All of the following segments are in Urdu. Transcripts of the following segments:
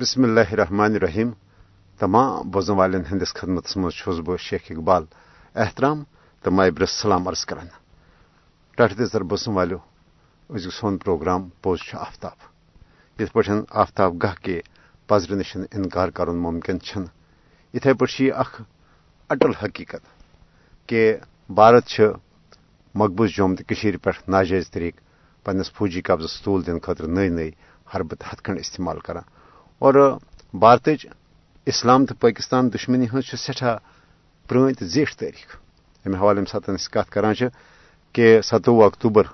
بسم اللہ الرحمن الرحیم۔ تمام بوزن والن ہندس خدمت مز بہ شیخ اقبال۔ احترام تو مابر سلام عرض کران ٹٹ دزر بوزن والو ازیک سون پروگرام پوز آفتاب۔ یت پہ آفتاب گاہ کے پزر نش انکار کرن ممکن اتھے پہ اخ اٹل حقیقت کہ بھارت مقبوض جوم تو پہ ناجائز طریقہ پنس فوجی قبضہ ستول دن خاطر نئی نئی حربت ہتھ کھنڈ استعمال کران اور بھارت اسلام تو پاکستان دشمنی ہز سٹھا پرن تو زیٹھ تاریخ امہ حوالہ یم سات کت کران کہ ستوہ اکتوبر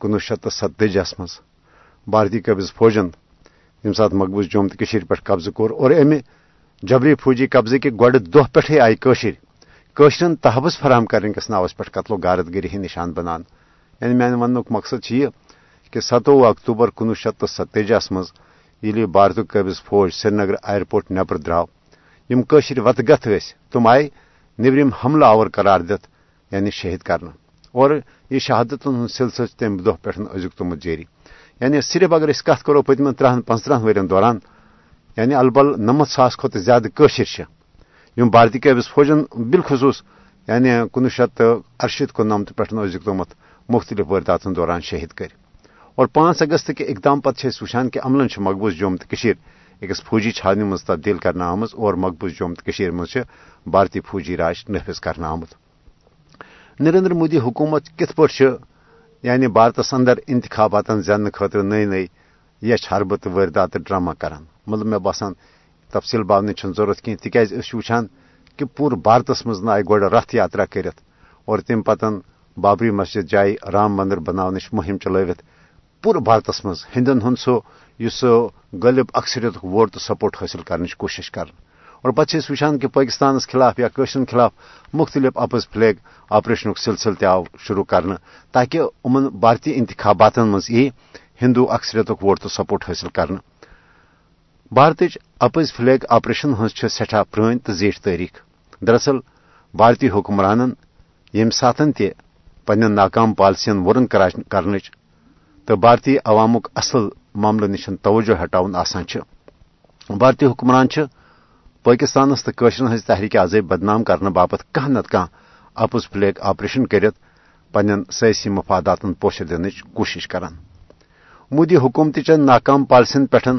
کنوہ شیت تو ستتجس مز بھارتی قبض فوجن یم سات مقبوض جوم تو پہ قبضہ کور اور امہ جبری فوجی قبضہ کہ گۄڈٕ دۄہ پٮ۪ٹھے آیہِ کٲشِر۔ کٲشرٮ۪ن تحفظ فراہم کرنے کس ناوس پٮ۪ٹھ قتل و غارت گری ہٕنٛدۍ نشان بنان۔ یعنی میانہِ وننُک مقصد چھُ یہِ کہ ستوہ اکتوبر کنوہ شیت تو ستتجس مز ییٚلہِ بھارتُک قٲبض فوج سری نگر ایئرپورٹ نبر درٛاو، یم کٲشِر وتہٕ گتھ ٲسۍ، تم آیہِ نیبرِم حملہٕ آور قرار دِتھ یعنی شہید کرنہٕ۔ اور یہ شہادتن ہُنٛد سلسلہٕ چھُ تمہِ دۄہ پٮ۪ٹھ أزیُک تومُت جٲری۔ یعنی صرف اگر أسۍ کتھ کرو پٔتمٮ۪ن ترہن پانٛژترہن ؤرین دوران یعنی البل نمتھ ساس کھۄتہٕ زیادٕ کٲشِر چھِ۔ یِم بھارتی قٲبض فوجن بالخصوٗص یعنی کُنوُہ شیٚتھ تہٕ ارشیٖتھ کُننمتھ پٮ۪ٹھ أزیُک تومُت مختلف وٲرداتن دوران شہید کٔرۍ۔ اور پانچ اگست کے اقدام پتہ وچان کہ عملن مقبوض جوم تو اکس فوجی چھانہ مز تبدیل کرنا آمت اور مقبوض جوم تو مز بھارتی فوجی راج نفذ کرنا آمت نریندر مودی حکومت کت پا یعنی بھارتس اندر انتخابات زینہ خاطر نئی نئی یچھ حربہ تو واردات ڈرامہ کران مطلب مے باسان تفصیل باونی ضرورت کی۔ تکیاز وچان کہ پور بھارتس مز آئی گوڑ رتھ یاترا کرت اور تم پتن بابری مسجد جائے رام مندر بناونچ مہم چلوت پور بھارتس مز ہندن ہند سہ اس غلب اکثریت ووٹ تو سپورٹ حاصل کرنے کوشش کر۔ اور پتہ وچان کہ پاکستان خلاف یا قشرن خلاف مختلف اپز فلیگ آپریشن سلسلہ تہ آو شروع کرنا تاکہ ان بھارتی انتخابات مز ای ہندو اکثریت ووٹ تو سپورٹ حاصل کرنا بھارت اپز فلیگ آپریشن ہز سٹھا پرن تو زیٹھ تاریخ دراصل بھارتی حکمرانن یم ساتن تہ پنن ناکام پالسین ورن کرنچ تو بھارتی عوامک اصل معاملہ نش توجہ ہٹاؤن آسان بھارتی حکمران پاکستانس تو قشرن ہز تحریک آزادی بدنام کرنے باپت کھانا نت کھانا اپز فلیگ آپریشن کرت پن سیاسی مفادات پوش دن کوشش کران مودی حکومت چن ناکام پالسین پہ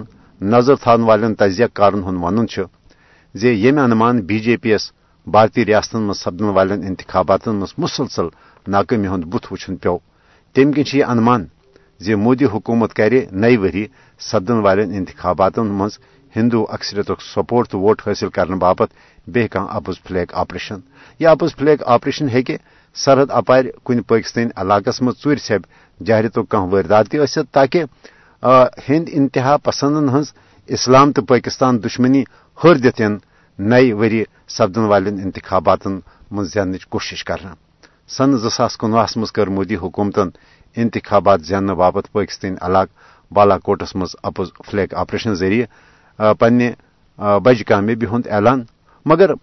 نظر تھان والن تجزیہ کارن ہند ون یم انمان بی جے پی یس بھارتی ریاستن مز سپدن والن انتخابات مز مسلسل ناکٲمی ہند بت وچھن پیو۔ تم کن یہ انمان زِ مودی حکومت کر نئی وری سپدن والن انتخابات مز ہندو اکثریت سپورٹ تو ووٹ حاصل کرنے باپت بی کھانا اپز فلیگ آپریشن۔ یہ اپز فلیگ آپریشن ہیکہ سرحد اپار کن پاکستانی علاقس مز ژور سب جہریت کھانا واردات تہ تاکہ ہند انتہا پسندن ہز اسلام تو پاکستان دشمنی ہر دت نئی وری سپدن والن انتخابات مز زینچ کوشش کرنا سن زاس کنوہس مز کر مودی حکومتن انتخابات زیننے باپت پاکستانی علاقہ بالا کوٹس مز اپوز فلیگ آپریشن ذریعہ پنہ بج کامیابی ہند اعلان۔ مگر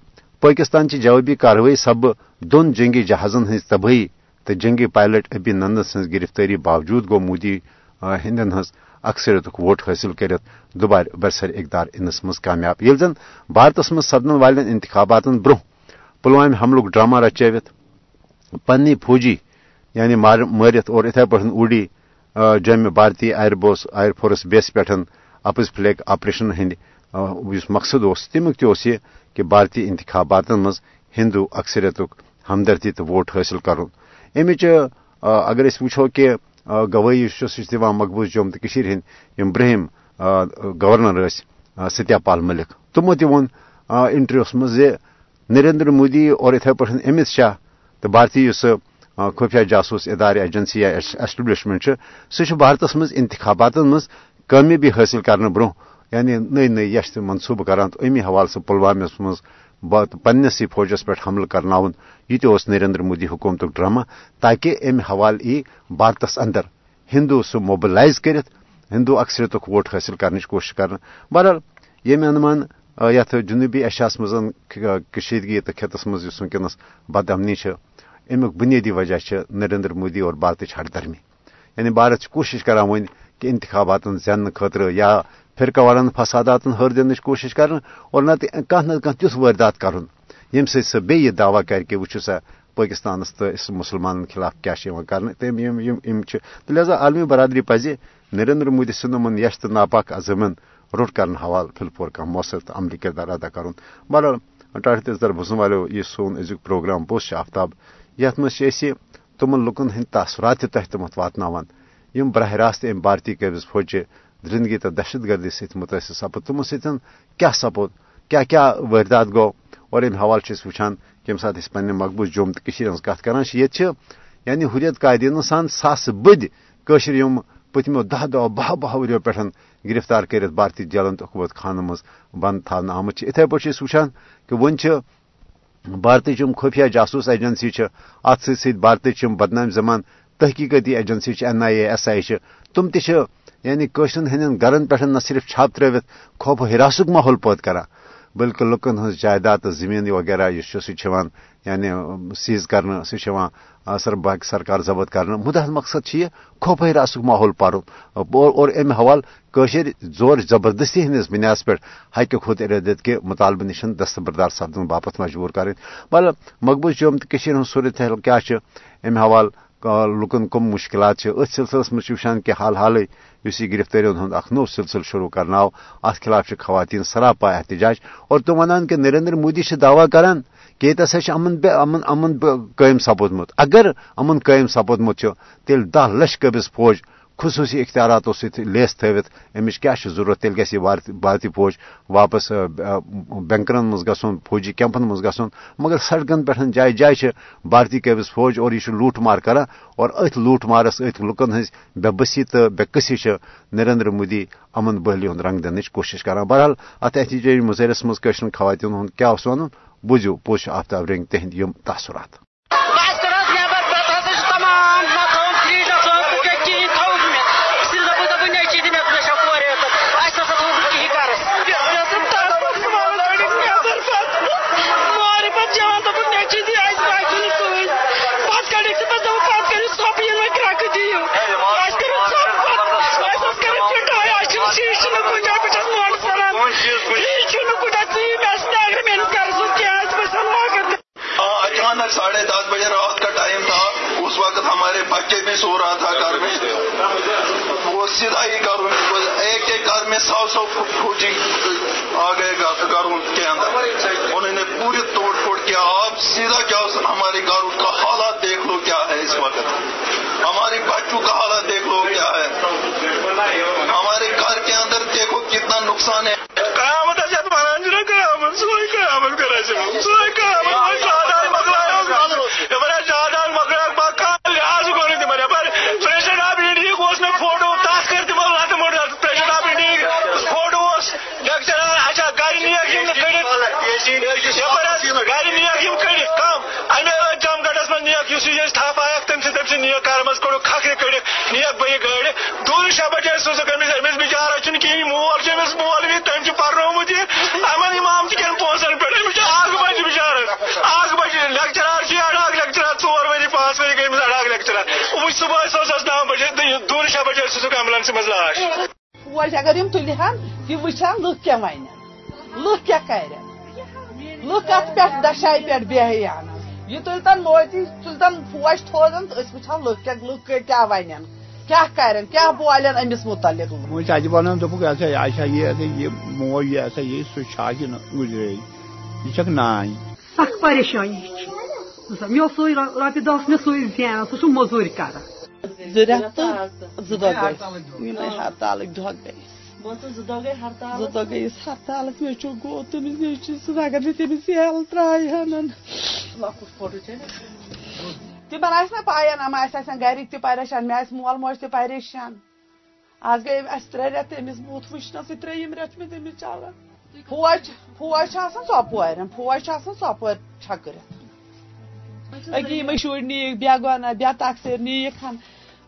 پاکستان چہ جوابی کاروٲیی سب دون جنگی جہازن ہز تباہی تو جنگی پائلٹ ابی نندن سن گرفتاری باوجود گو مودی ہندن ہز اکثریت ووٹ حاصل کرت دوبارہ برسر اقدار انس مز کامیاب۔ یل زن بھارتس مز سپدن والن انتخابات برہ پلوامہ حملک ڈرامہ رچٲوِتھ پننی فوجی یعنی مارت اور اتھے پہ اوڑی جمع بھارتی ایئر بوس، ایئر فورس بیس پہ اپز فلیگ آپریشن ہند مقصد اس تمیک تہ یہ کہ بھارتی انتخابات مز ہندو اکثریت ہمدردی تو ووٹ حاصل کرن۔ امچ اگر اس وچھو کہ گوئی سہ مقبوض جوم تو ہند برہم گورنر ستیا پال ملک۔ تمو تہ وون انٹرویوس مز نریندر مودی اور اتھے پہ امت شاہ تو بھارتی اس خفیہ جاسوس ادارے ایجنسی یا ایسٹبلشمنٹ سہ بھارتس مز انتخابات مز کامیابی حاصل کرنے برہ یعنی نئی نئی یش منصوبہ کران تو امی حوالہ سہ پلوامس مز پنس فوجس پہ حملہ کرنا یہ تہ نریندر مودی حکومت ڈرامہ، تاکہ امہ حوالہ ای بھارتس اندر ہندو سہ موبلائز کرت ہندو اکثریت ووٹ حاصل کرنے کوشش کرنا بہرحال یم انمان یت جنوبی ایشیاس مز کشیدگی تو خطس مز ونکس بد امنی امیک بنیادی وجہ نریندر مودی اور بھارت ہٹ درمی۔ یعنی بھارت کوشش کران ون کہ انتخابات زیننے خاطر یا فرقہ والن فسادات ہر دن کوشش کر اور نہ تیت واردات کرن۔ یم سی سہ بی دعوی کر کے وچو سا پاکستانس تو اس مسلمان خلاف کیا کر لہذا عالمی برادری پزِ نریندر مودی سند یش تو ناپاک عظمن روٹ کرن حوالہ فل پور کم تو عملی کردار ادا کرن۔ بہرحال ٹاٹھ تیز در بوزن والو یہ سون ازیک پروگرام پوش آفتاب یت مز تمن لکن ہند تاثرات تہ تمت واتناوان یم براہ راست ام بھارتی قبض فوجی درندگی تو دہشت گردی ست متاثر سپد۔ تمو ستن کیا سپود کیا کیا واردات گو؟ اور ام حوالہ وچان یم سات اس پنہ مقبوض جوم تو ہز کت کران یہ یعنی حریت قائدین سان ساس بد قشر یم پتمو دہ دہ بہ بہ وریو پہ گرفتار کرت بھارتی جلن تو حکومت خانہ مز بند تھانا آمت اتھے پہ وچان کہ ون بھارتچ خفیہ جاسوس ایجنسی ات ست بھارتچ بدنام زمان تحقیقتی agency N I A S I تم تہ یعنی قشرن ہند گرن پہ نہ صرف چھاپ ترت خوف و حراسک ماحول پود کران بلکہ لکن ہز جائیداد زمین وغیرہ یہ سہ یعنی سیز کرنا سہ سر باقی سرکار ضبط کرنا۔ مدہ مقصد یہ خوف حراسک ماحول پرن اور ام حوالہ زور زبردستی ہندس بنیاد پہ ہائکہ خود ارادت کے مطالبہ نش دستبردار سپدن باپت مجبور کریں۔ مطلب مقبوض جوم تو صورت حال کیا ام حوالہ لکن کم مشکلات ات سلسلس مجھ کہ حال حال اس گرفتاری ہند اخ نو سلسل شروع کرنا۔ ات خلاف خواتین سراپا احتجاج۔ اور تم ونان کہ نریندر مودی سے دعوی کران کہ یہ ہسا امن امن امن قائم سپودمت اگر امن قائم سپودمت تیل دہ لچھ قبض فوج خصوصی اختیاراتوں ست لیس تھوت امچ کیا ضرورت تیل گی بھارتی فوج؟ واپس بینکرن مز گھن فوجی کیمپن مز گھن مگر سڑکن پہ جائے جائے بھارتی قبض فوج اور یہ لوٹ مار کر اور ات لوٹ مارس ات لکن ہز بے بسی تو بے کسی نریندر مودی امن بحلی ہند رنگ دنچ کوشش کران بہرحال ات احتجاجی مظاہرس مز خواتین ہند کیا ون بوزو پوش آفتاب رنگ تہند یم تاثرات وقت ہمارے بچے بھی سو رہا تھا گھر میں۔ وہ سیدھا ہی گھر ایک ایک گھر میں سو سو فوجی آ گئے گھروں کے اندر۔ انہوں نے پوری توڑ پھوڑ کیا۔ آپ سیدھا کیا ہمارے گھروں کا حالات دیکھ لو کیا ہے اس وقت۔ ہمارے بچوں کا حالات دیکھ لو کیا ہے۔ ہمارے گھر کے اندر دیکھو کتنا نقصان ہے۔ قیامت قیامت سوئی قیامت کرا سوئی قیامت نیک کار مز کڑ کھکھر کڑ نیک بہ گاڑی دون شیے بجے سوز امس امس بچارا کہین مول امس مول بھی تم پرنومت یہ امن امام کن پونسن پہ امس اگ بج بچارس اگ بج لیکچرار اڑاک لیکچرار ژور وری پانچ وری گئی اڑاک لیکچرار۔ وہ صبح سوز نو بجے دون شیے بجے سوز ایمبولینس مز لاش فوج اگر یم تلہن یہ وچان لکھ کیا ون لکھ کیا کر لکھ ات پہ دشائی پہ بیان یہ تلتن موتی تلتن فوج تھوزن تو وچان لک لک کیا ون کیا کرن کیا بولن امس متعلق اجہ ونان دوپک ایسا ایسا یہ یہ موج یہ ایسا یہ سو چھاج گزرے یہ چک نان سخ پریشانی مے سوی رۄپیہِ دہ مے سوی زینان سُہ چھُ موٚزوٗرۍ کران زٕ رٮ۪تھ تہٕ زٕ دۄہ گٔے یِمے ہرتالٕکۍ دۄہ گٔے زٕ دۄہ گٔیس ہرتالس مےٚ چھُ گوٚو تٔمِس سۭتۍ اگر نہٕ تٔمِس یل ترٛایہِ ہن تمن آسہِ نا یِم آسہِ آسان گرِکۍ تہِ پریشان مےٚ آسہِ مول موج تہِ پریشان آز گٔے اَسہِ ترٛےٚ رٮ۪تھ تٔمِس بوٗتھ وٕچھنَسٕے ترٛیٚیِم رٮ۪تھ چھُ مےٚ تٔمِس چلان فوج فوج چھُ آسان ژۄپورٮ۪ن فوج چھُ آسان ژۄپور چھکرِتھ أکی یِمے شُرۍ نِیِکھ بے گۄنا بے تقسیٖر نِیِکھ ہن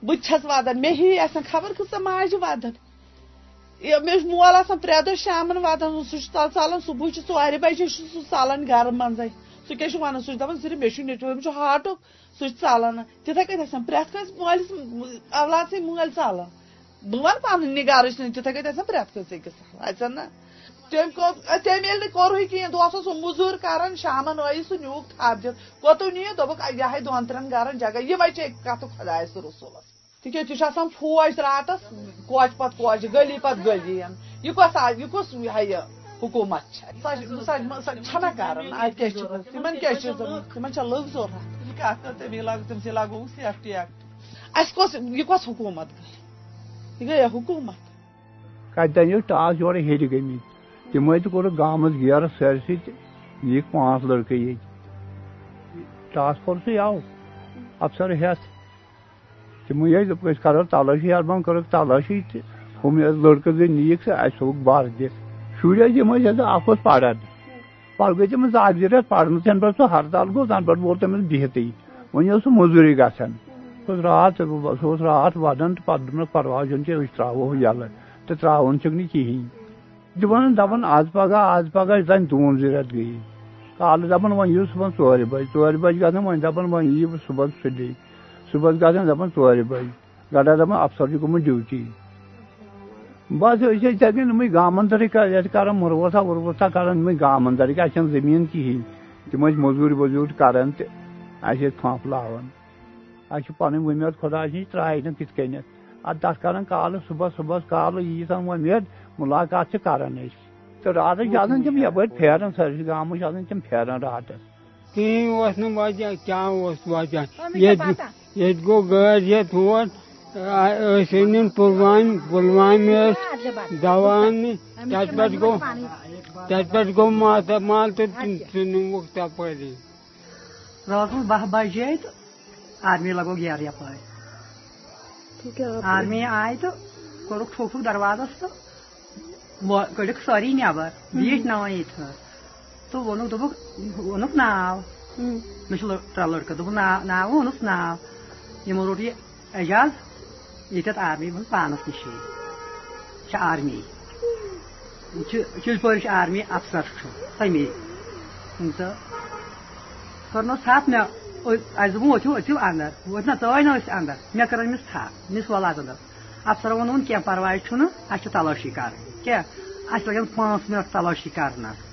بہٕ تہِ چھَس وَدان مےٚ ہی آسان خبر کۭژاہ ماجہِ وَدان مےٚ چھُ مول آسان پرٛٮ۪تھ دۄہ شامن واتان سُہ چھُ تَلہٕ ژالان صبحٲے چھُ ژورِ بجے چھُ سُہ ژالان گرٕ منٛزے سُہ کیٛاہ چھُ وَنان سُہ چھُ دَپان صرف مےٚ چھُ نیٚچوٗ أمِس چھُ ہاٹُک سُہ چھُ ژالان تِتھے کٔنۍ آسان پرٛٮ۪تھ کٲنٛسہِ مٲلِس اولاد سٕنٛدۍ مٲلۍ ژالان بہ ون پن نگارش تتھے کتھ آسان پرٛٮ۪تھ کٲنٛسہِ أکِس اَتٮ۪ن نا تٔمۍ تٔمۍ ییٚلہِ نہٕ کوٚرُے کِہیٖنۍ دۄہس اوس سُہ موٚزوٗرۍ کران شامن ٲیی سُہ نیوٗکھ تھپ دِتھ کوٚتُے نِیہِ دوٚپُکھ یِہے دۄن ترٛٮ۪ن گرن جگہ یِمے چھِ کتھٕ خۄدایس رسوٗلس تِکیٛازِ یہِ چھُ آسان فوج راتس کوچہِ پتہٕ کوچہِ گلی پتہٕ گلی یہِ کۄس یہِ کُس یہِ ہا یہِ حکوٗمت چھےٚ چھنا کران اتہِ کیٛاہ چھِ تِمن کیٛاہ چھِ تِمن چھا لُکھ ضوٚرتھ کتھ کٔر تمی لاگو تٔمسٕے لاگووُکھ سیفٹی ایکٹ اَسہِ کۄس یہِ کۄس حکوٗمت گٔے یہِ گٔیا حکوٗمت کتہِ ٹاس یورٕ ہیٚرِ گٔمٕتۍ تمے تو کورک گامس گیرس سٲرسٕے تہٕ نِیِکھ پانٛژھ لڑکہٕ ییٚتہِ ٹاسک فورسٕے آو افسر ہٮ۪تھ تِمے ٲسۍ دوٚپُکھ أسۍ کرو تلٲشی اربن کٔرٕکھ تلٲشی تہٕ ہُم لڑکہٕ زٕ نِیِکھ سُہ اَسہِ تھوٚوُکھ بر دِتھ شُرۍ ٲسۍ یِم ٲسۍ اکھ اوس پران پتہٕ گٔے تٔمِس اکھ زٕ رٮ۪تھ پرنس تَنہٕ پٮ۪ٹھ سُہ ہرتال گوٚو تَنہٕ پٮ۪ٹھ ووت تٔمِس بِہتٕے وۄنۍ اوس سُہ گژھان راتھ سُہ اوس راتھ ودان تہٕ پتہٕ دوٚپنس پرواے چھُنہٕ کینٛہہ أسۍ تراوو یَلہٕ تہٕ تراوُن چھُکھ نہٕ دپان دپان آز پگہہ آز پگہہ زن دوٗن زٕ رٮ۪تھ گٔیی کالہٕ دپان وۄنۍ یِیِو صُبحن ژورِ بجہِ ژورِ بجہِ گژھان وۄنۍ دپان وۄنۍ یِیِو صُبحن سُلے صُبحس گژھان دپان ژورِ بجہِ گڑا دپان افسر چھُ گوٚمُت ڈیوٹی بس أسۍ ٲسۍ یِتھے کٔنۍ یِمے گام اندرٕے ییٚتہِ کران مُروسا وُروسا کران یِمے گام اندرٕکۍ اَسہِ چھنہٕ زٔمیٖن کِہینۍ تِم ٲسۍ موٚزوٗرۍ ووٚزوٗرۍ کران تہٕ اَسہِ ٲسۍ پھمپ لاوان اَسہِ چھِ پنٕنۍ وُمید خۄدایَس نِش ترٛایہِ نہٕ تِتھ کٔنٮ۪تھ ادٕ تتھ کران کالہٕ صُبحس صُبحس کالہٕ ییٖژاہ وۄمید مُلاقات چھِ کران أسۍ تہٕ راتس چھِ آسان تِم یپٲرۍ پھیران سٲرسٕے جی گامس چھِ آسان تِم پھیران راتس کِہیٖنۍ اوس نہٕ وجہ کیٛاہ اوس وجہ ییٚتہِ ییٚتہِ گوٚو گٲڑۍ ہٮ۪تھ ہور ٲسۍ أنِن پُلوامہِ پُلوامہِ ٲسۍ دوا اَننہِ تَتہِ پٮ۪ٹھ گوٚو تَتہِ پٮ۪ٹھ گوٚو ماتامال تہٕ سُہ نِموکھ تپٲری رات اوس باہ بجے تہٕ آرمی لگوو گیرٕ یپٲرۍ آرمی آیہِ تہٕ کوٚرُکھ ٹھوٚکھ وُکھ دروازس تہٕ کٔڑِکھ سٲری نٮ۪بر بیٖٹھۍ ناوان ییٚتہِ چھُ ترٛےٚ لڑکہٕ دوٚپُکھ ناو ووٚنُکھ ناو یِمو روٚٹ یہِ اعجاز ییٚتٮ۪تھ آرمی پانس نِشی آرمی چھِ آرمی افسر کٔرنو تھپھ مےٚ ؤتھِو اندر أسۍ اندر مےٚ کٔر تھپھ أمِس وۄل اندر کینٛہہ پرواے چھُنہٕ اَسہِ چھِ اَسہِ لگن پانٛژھ مِنٹ تلٲشی کرنس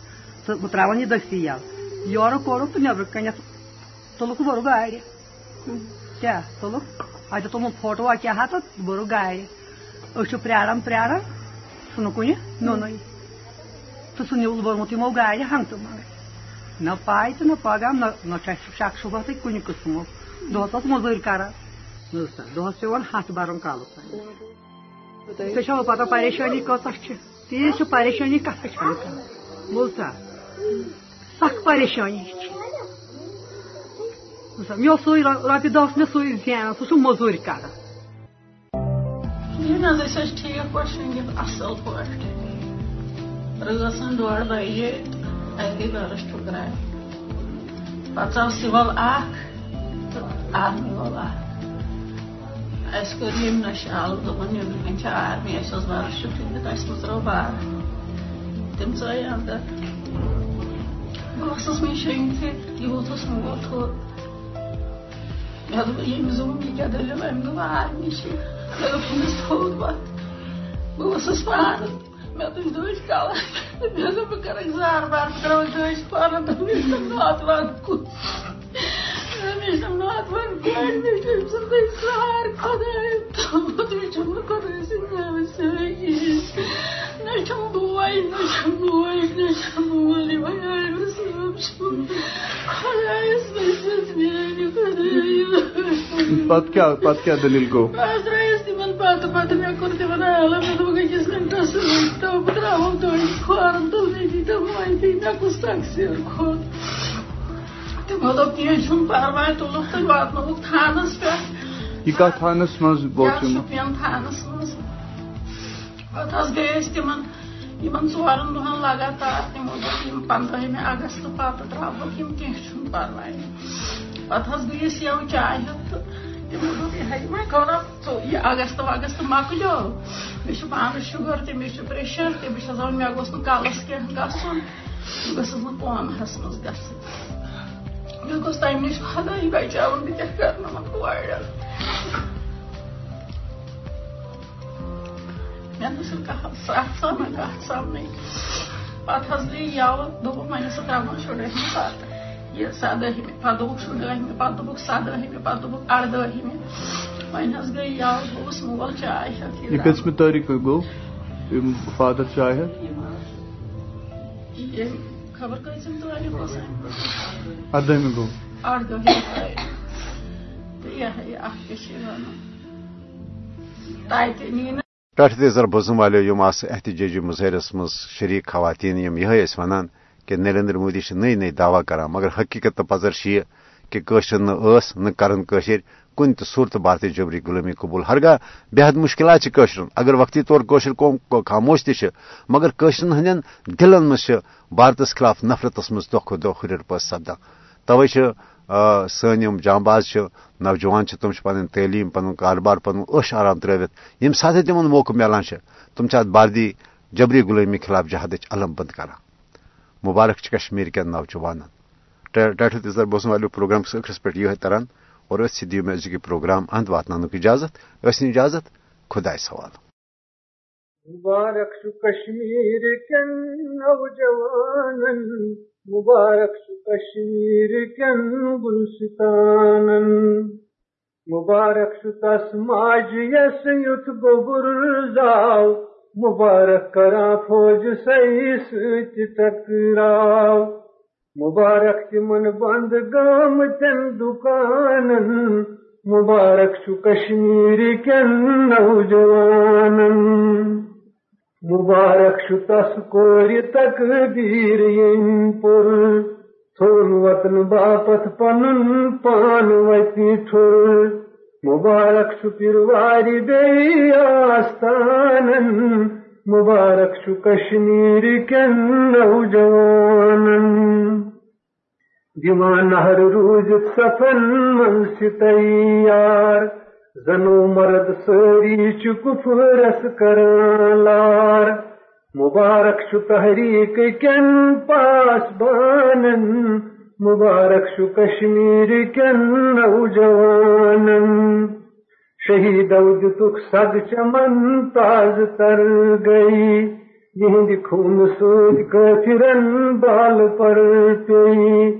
تہٕ بہٕ تراون یہِ دٔستی یَلہٕ یورٕ کوٚرُکھ تہٕ نیٚبرٕ کَنٮ۪تھ تُلُکھ بوٚرُکھ گاڑِ کیٛاہ تُلُکھ اَتہِ تُلمُت فوٹوا کیٛاہ ہا تہٕ بوٚرُکھ گاڑِ أسۍ چھِ پیاران پیاران سُہ نہٕ کُنہِ نوٚنُے تہٕ سُہ نیوٗل بوٚرمُت یِمو گاڑِ ہنگتہٕ منٛگے نہ پاے تہٕ نہ پگہہ نہ نہ چھُ اَسہِ شک شُبہ تہٕ کُنہِ قٕسمُک دۄہس اوس موٚزوٗرۍ کران دۄہس پیوان ہتھ برُن کالُک ژےٚ چھو پتہ پریشٲنی کۭژاہ چھِ تیٖژ چھِ پریشٲنی کتھ چھنہٕ کانٛہہ بوٗزتھا سخ پریشٲنی چھِ مےٚ اوس سُے رۄپیہِ دہ اوس مےٚ سُے زینان سُہ چھُ موٚزوٗرۍ کران یہِ نہ حظ ٹھیٖک پٲٹھۍ شٔنگِتھ اَصٕل پٲٹھۍ رٲژن ڈۄڈ بجے اَسہِ گٔے گرس ٹھُکراے پتہٕ ژاو سِول اکھ تہٕ آرمی وول اکھ اَسہِ کٔر ییٚمہِ نشالہٕ دوٚپُن نیٚبرٕ کَنۍ چھِ آرمی اَسہِ اوس برس چھُ ٹھُکِتھ اَسہِ مٕژرٲو بار تِم ژاے بہٕ ٲسٕس وۄنۍ شٔنگتھٕے یوٗت اوس موت تھوٚد آرمی چھِ مےٚ دوٚپ أمِس تھوٚد پتہٕ بہٕ ٲسٕس پانہٕ مےٚ تُج دٔج کلس مےٚ دوٚپ زار بار بہٕ تراوٕ دٔج پانہٕ دوٚپ مےٚ چھُ ناتوان کُن مےٚ چھُ ناتوان گۄڈٕ مےٚ چھُ أمۍ سُنٛد سار گنٹس تھانس کتھ تھانس منٛز شُپین تھانس منٛز۔ پتہٕ حظ أسۍ تِمن یِمن ژورن دۄہن لگاتار تِمو دوٚپ یِم پنٛدہمہِ اگست پتہٕ تراوہوکھ یِم کینٛہہ چھُنہٕ پرواے پتہٕ حظ گٔے أسۍ یَوٕ چاے ہٮ۪تھ تہٕ تِمو دوٚپ یِہے وۄنۍ کَرو یہِ اگست وگست مۄکلیو مےٚ چھُ پانس شُگر تہِ مےٚ چھُ پریشر تہِ بہٕ چھَس دپان مےٚ گوٚژھ نہٕ کلس کینٛہہ گژھُن بہٕ گٔژھٕس نہٕ قونہس منٛز گژھٕنۍ مےٚ گوٚژھ تمہِ نِش بچاوُن بہٕ کورٮ۪ن مےٚ سۭتۍ کَتھ سَتھ سَمن کَتھ سَمنٕے پَتہٕ حظ گٔے یَوٕ دوٚپُکھ وۄنۍ ٲسٕکھ ترٛاوان شُرہمہِ پَتہٕ یہِ سَدٲہمہِ پَتہٕ دوٚپُکھ شُرہمہِ پَتہٕ دوٚپُکھ سَدٲہمہِ پَتہٕ دوٚپُکھ اَردٲہمہِ وۄنۍ حظ گٔے یَوٕ گوٚوُس مول چاے ہٮ۪تھ یہ کٔژمہِ تٲریٖخ گوٚو فادر چاے ہٮ۪تھ خبر کۭژِم تٲریٖخ اوس اردہمہِ گوٚو اَردٲہمہِ تٲریٖخ تہٕ یہِ ہا یہِ اَتھ کیٛاہ چھِ وَنان تَتہِ نی نہٕ ٹاٹھ تیزر بوزن والو یم آس احتجاجی مظاہرس مز شریک خواتین یم یہ ونان کہ نریندر مودی نئی نئی دعوی کران مگر حقیقت تو پذر یہ کہ قشر نس نہ کرن قشر کن تہ صورت بھارتی جبری غلامی قبول ہرگاہ بےحد مشکلات قشرن اگر وقتی طور قشر قوم خاموش تہ مگر قشرن ہندین دلن مز بھارتس خلاف نفرتس مز دہ کھو دہ ہر پس سپدان توے سن یم جانباز نوجوان تم پن تعلیم پن کاروبار پن عش آرام تروت یم سات تمن موقع ملان تم ات باردی جبری غلامی خلاف جہاد علم بند کران مبارک کشمیر کن نوجوان ٹیٹو تیزر بوزن والو پروگرام ٲخرس پہ یہ تران اور اس دیو میں ازک پروگرام اند واتن اجازت۔ اس اجازت خدا سوال مبارک کشمیر کن نوجوانن مبارک کشمیر کن گلستانن۔ مبارک تس ماج یس یت گوبر زاو مبارک کرا فوج سی ست ٹکراو مبارک تمن بند گام تن دکانن، مبارک کشمیر کن نوجوانن مبارک تس کور تقدیر یم پور تھون وطن باپت پن پان وتی ٹھور مبارک پروار بی آستان مبارک کشمیر کن نوجوان دیوان ہر روز سفن من تیار زنو مرد سری چکفرس کران لار، مبارک شو تحریک کن پاس بانن، مبارک شو کشمیر کن نوجوانن شہید دتک سگ چمن تاز تر گئی یہ خون سود کافرن بال پر پی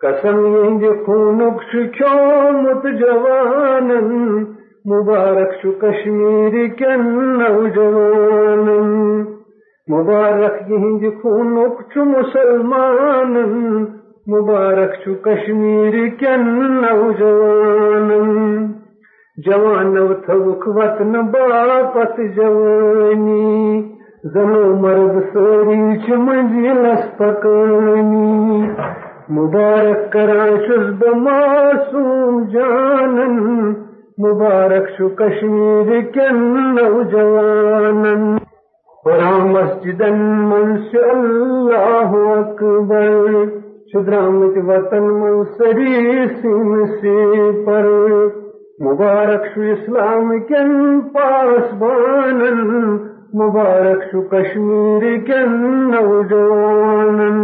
قسم یہ خونک شکھومت جوانن مبارک شو کشمیر کن نوجوان، مبارک یہ خونک چھ مسلمان، مبارک شو کشمیر کن نوجوان۔ جوان تھوک وطن باپت جوانی زنو مرد سوری چھ منزلس پکانی۔ مبارک کران چھس بماسوم جانن مبارک شو کشمیر کن نوجوانن۔ قرآن مسجدن منش اللہ اکبر۔ شدرامت وطن من سری سن سے پر۔ مبارک شو اسلام کن پاس بانن۔ مبارک شو کشمیر کن نوجوانن۔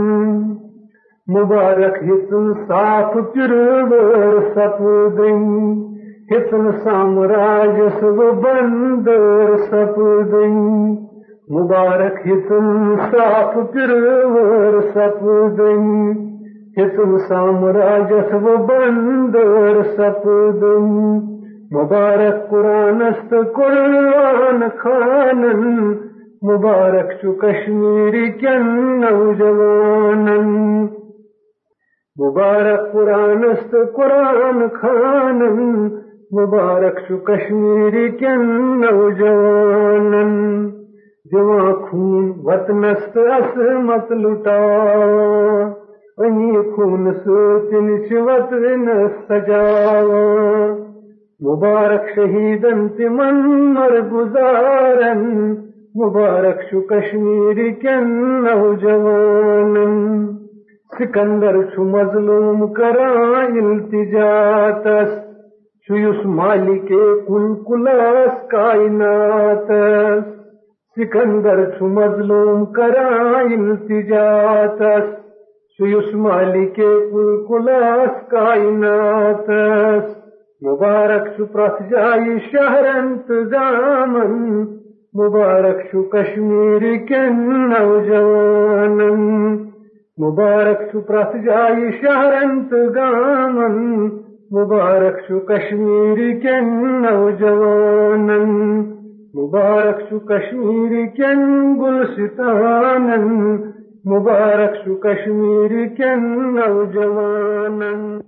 مبارک ہتن صاف پرور سپدن ہتن سامراجس و بندر سپدن مبارک ہتن صاف پرور سپدن ہتن سامراجس و بندر سپدن مبارک قرآنست قرآن خانن، مبارک چو کشمیری کن نوجوانن۔ مبارک قرآنست قرآن خانن مبارک شو کشمیری کن نوجوانن جوان خون وطنست عصمت لٹا۔ انی خون سوچن چھ وطن مبارک شہیدن تمن مر گزارن۔ مبارک شو کشمیری کن نوجوانن۔ سکندر چھ مظلوم کران التجاتس چھ مالک کل کلاس کائناتس سکندر چھ مظلوم کران التجاتس چھ مالک کل کلاس کائناتس مبارک چھ پرت جائے شہر انتظامن مبارک شو کشمیر کن نوجوانن مبارک شو پرت جائی شہرن تو گامن مبارک شو کشمیر کے نوجوانن، مبارک شو کشمیر کے گلستانن، مبارک شو کشمیر کے نوجوانن۔